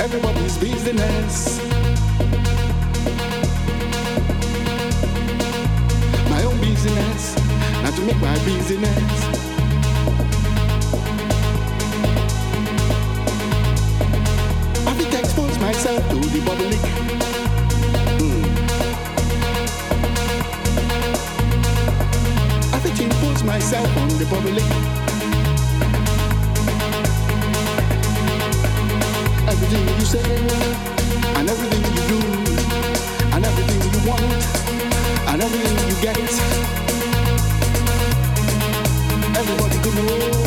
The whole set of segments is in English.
everybody's business. My own business, not to make my business. I I expose myself to the public. Hmm. I think I impose myself on the public. Everything you say, and everything you do, and everything you want, and everything you get. Everybody know.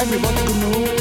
Everybody could know.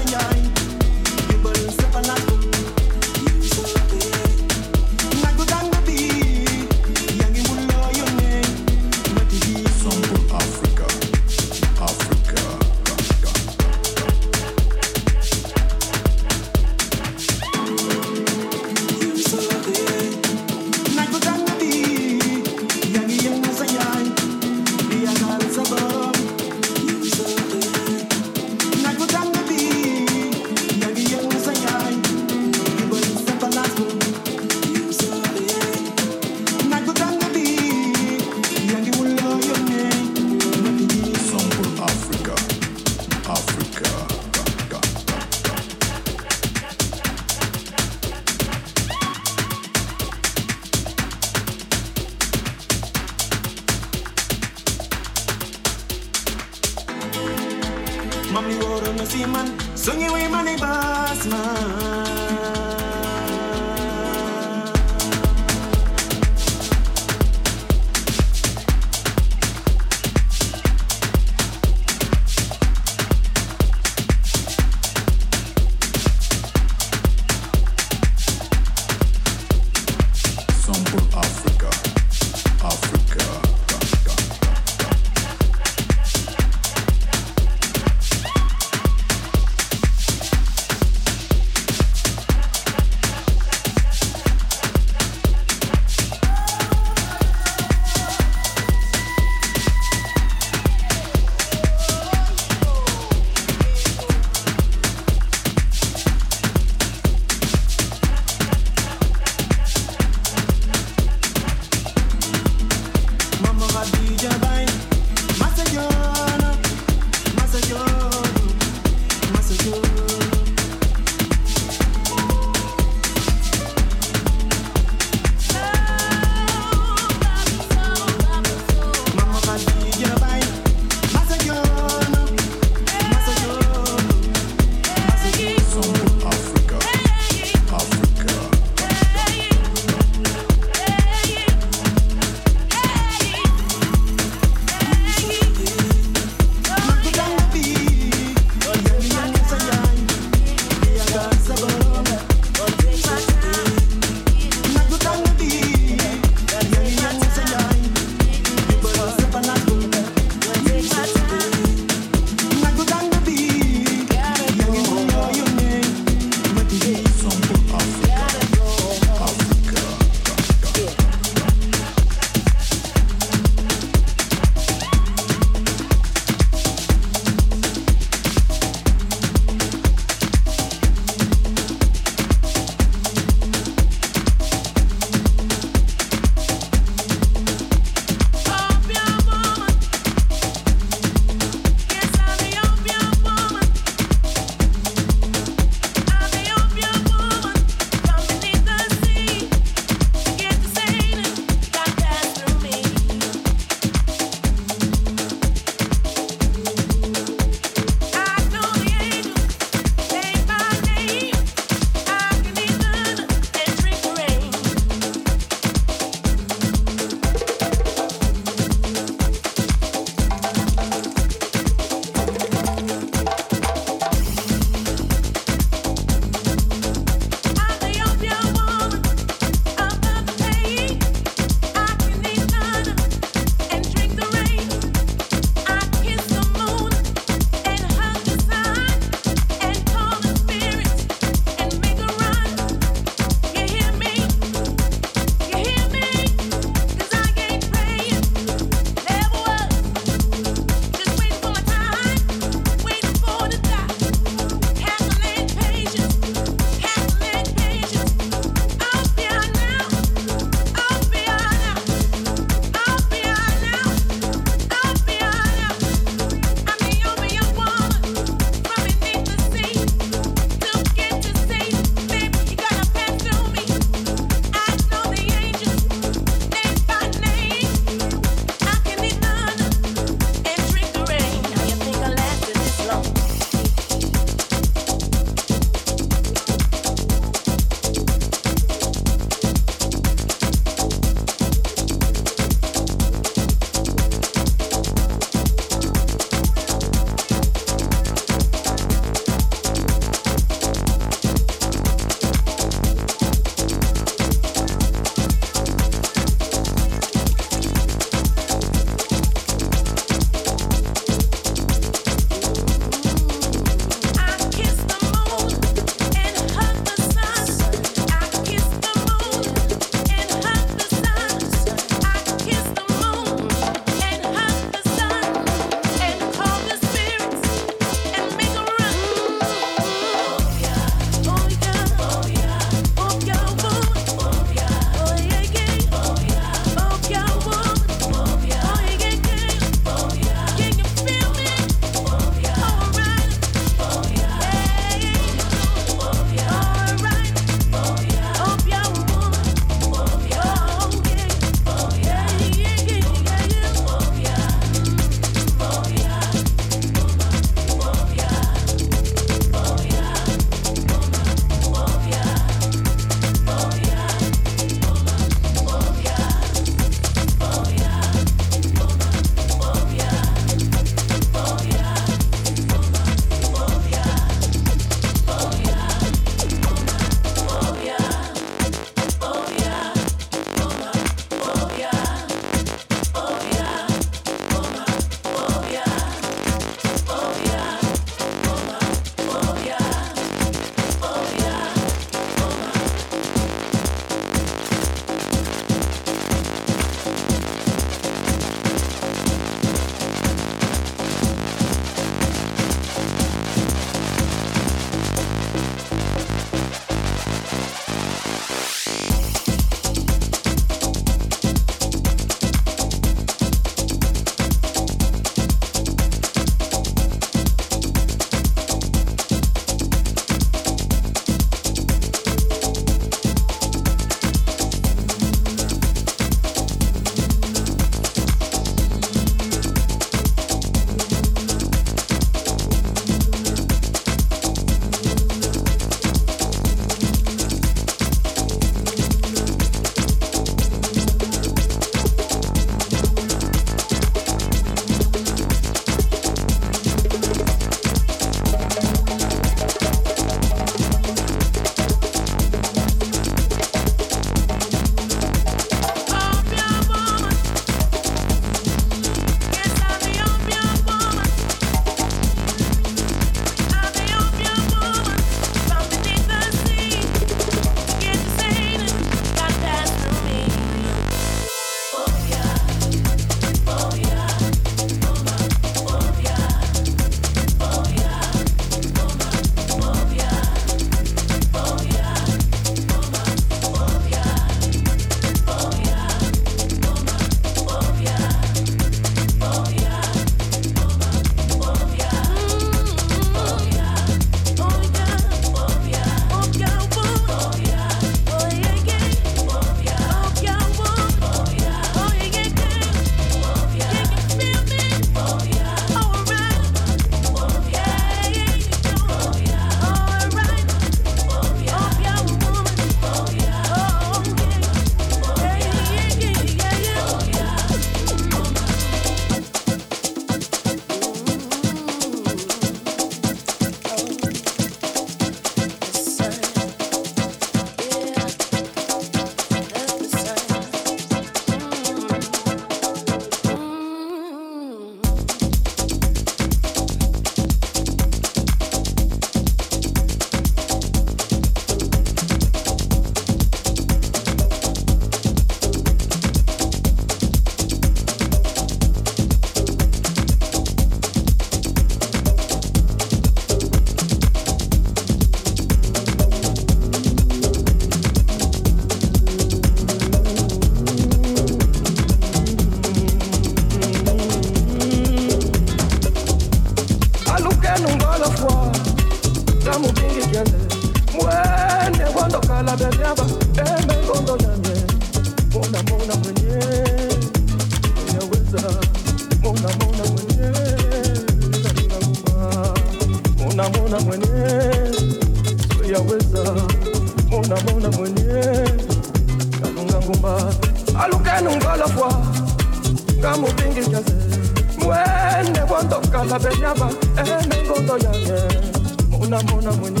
unamwona mwenye.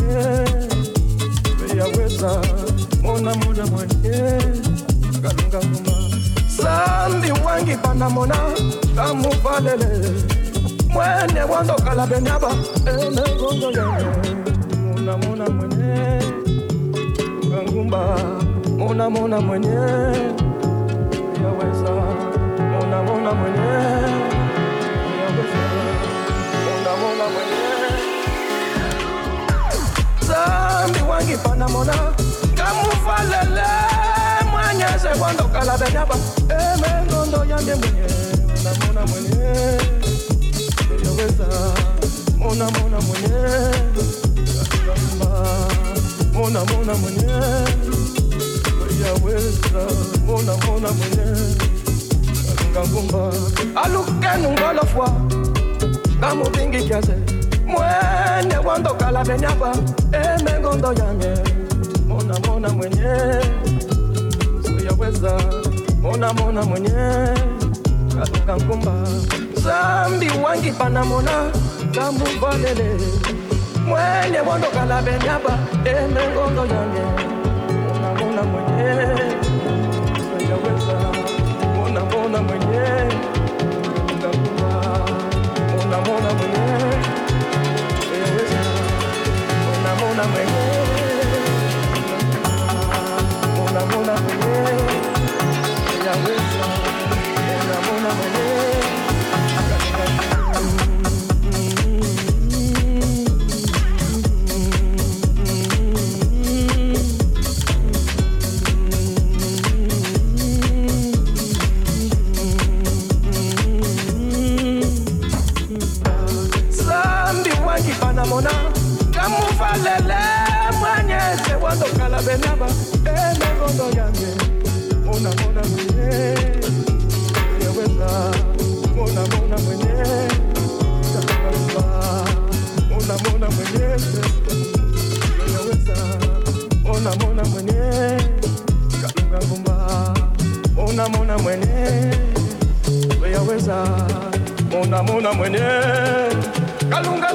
Yaweza mona moja mwenyewe kalunga nguma sambi wangi pandamona kamuvalele mwene wandokala benyaba emegongo yene munamona mwenye. Kangumba munamona mwenye. Yaweza munamona mwenye. Kambi wangi panamona Kamu falele Mwenyeze kwando kalabe nyaba Eme ngondo yambie mwenye Mona mwenye. Niliweza Mona mona mwenye. Mona mona mwenye. Yaweza Mona mona mwenye. Kangumba Alukenungolofwa Kamu bingi kiase mwende wandokala benyapa emengondo yange. Mona mona mwenye siyaweza mona mona mwenye katoka nkumba. Zambi wangi panamona kamuvalele mwende wandokala benyapa emengondo yange. coming. una mwenyewe kalunga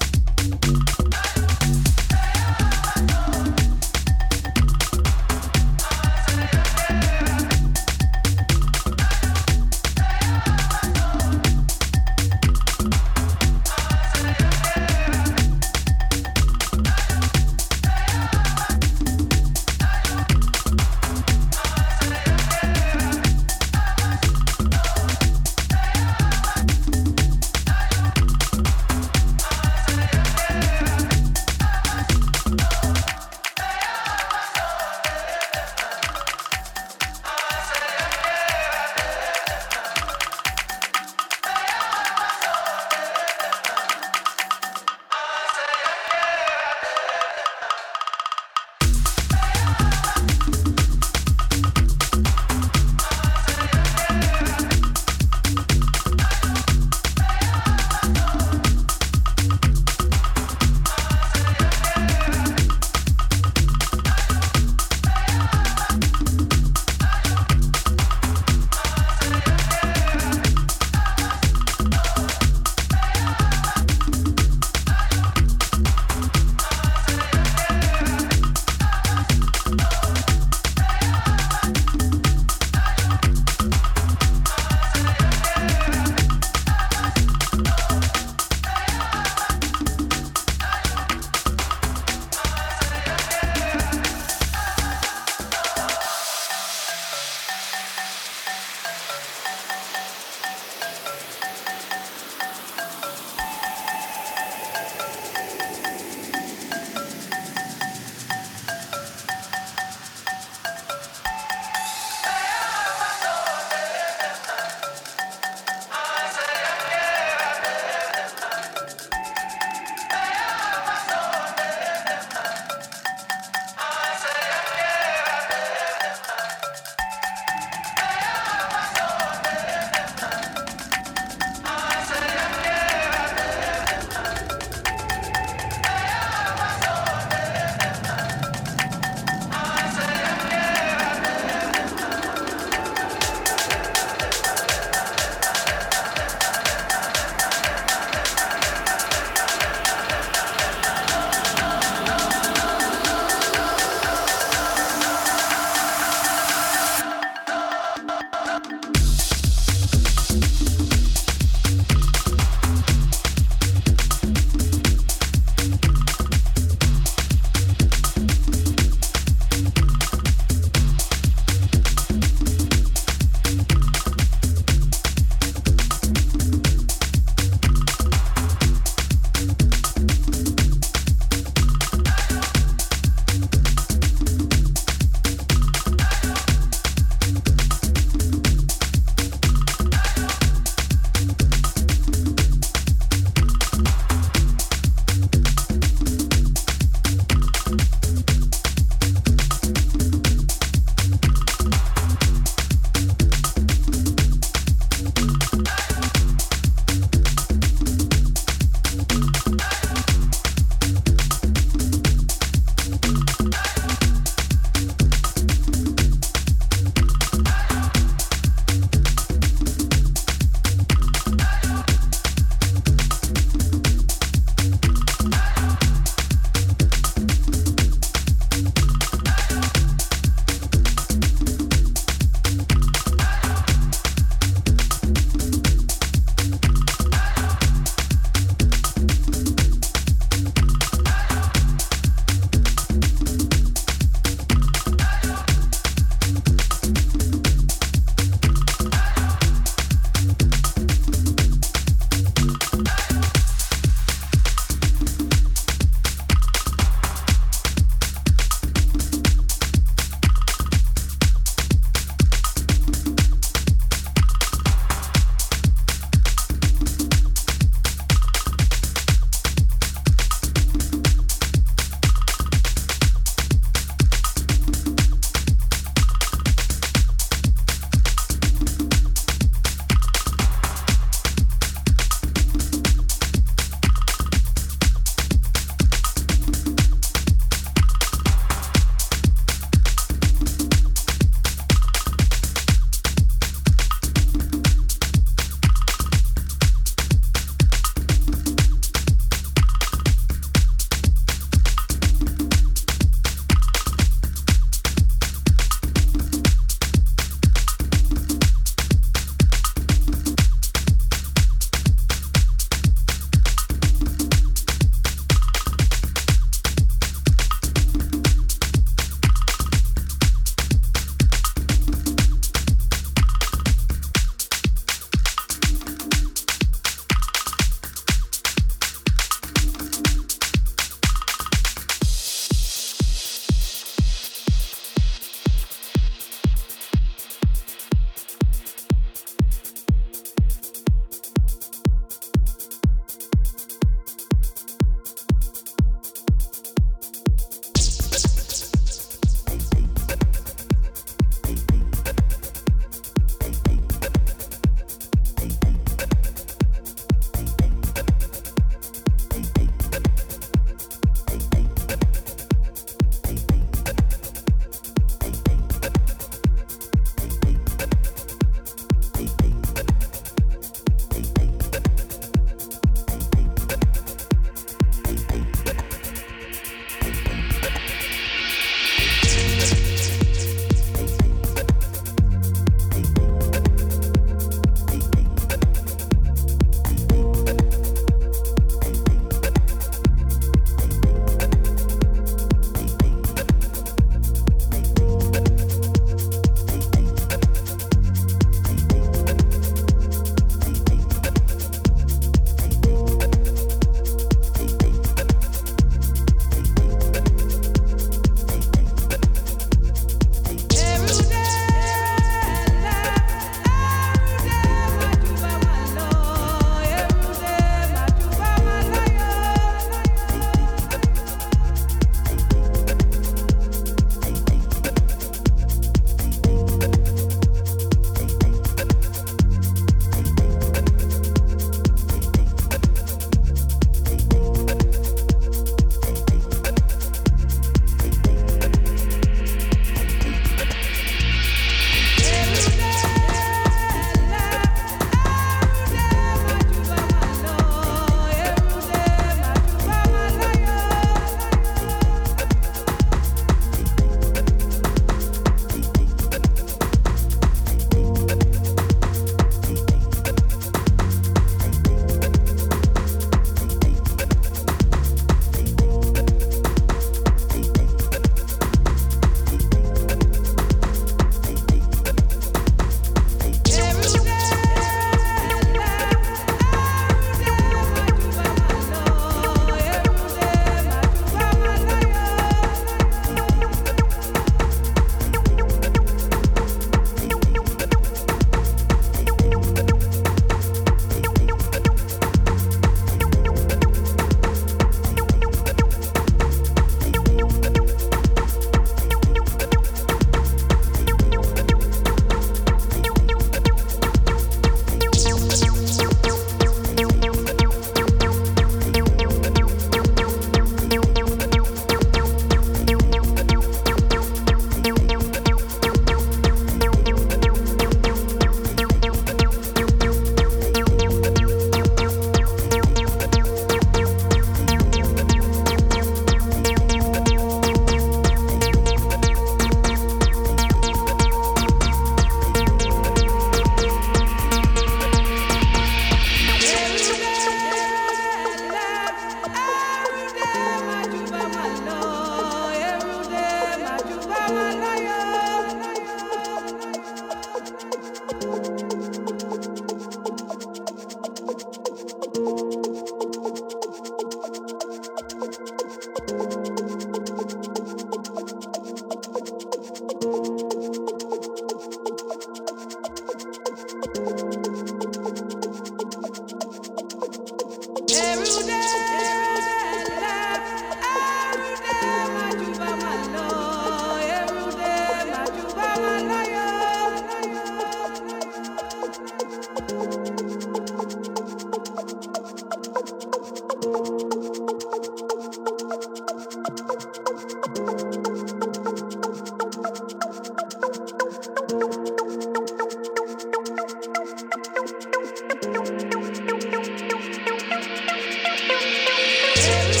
Yes.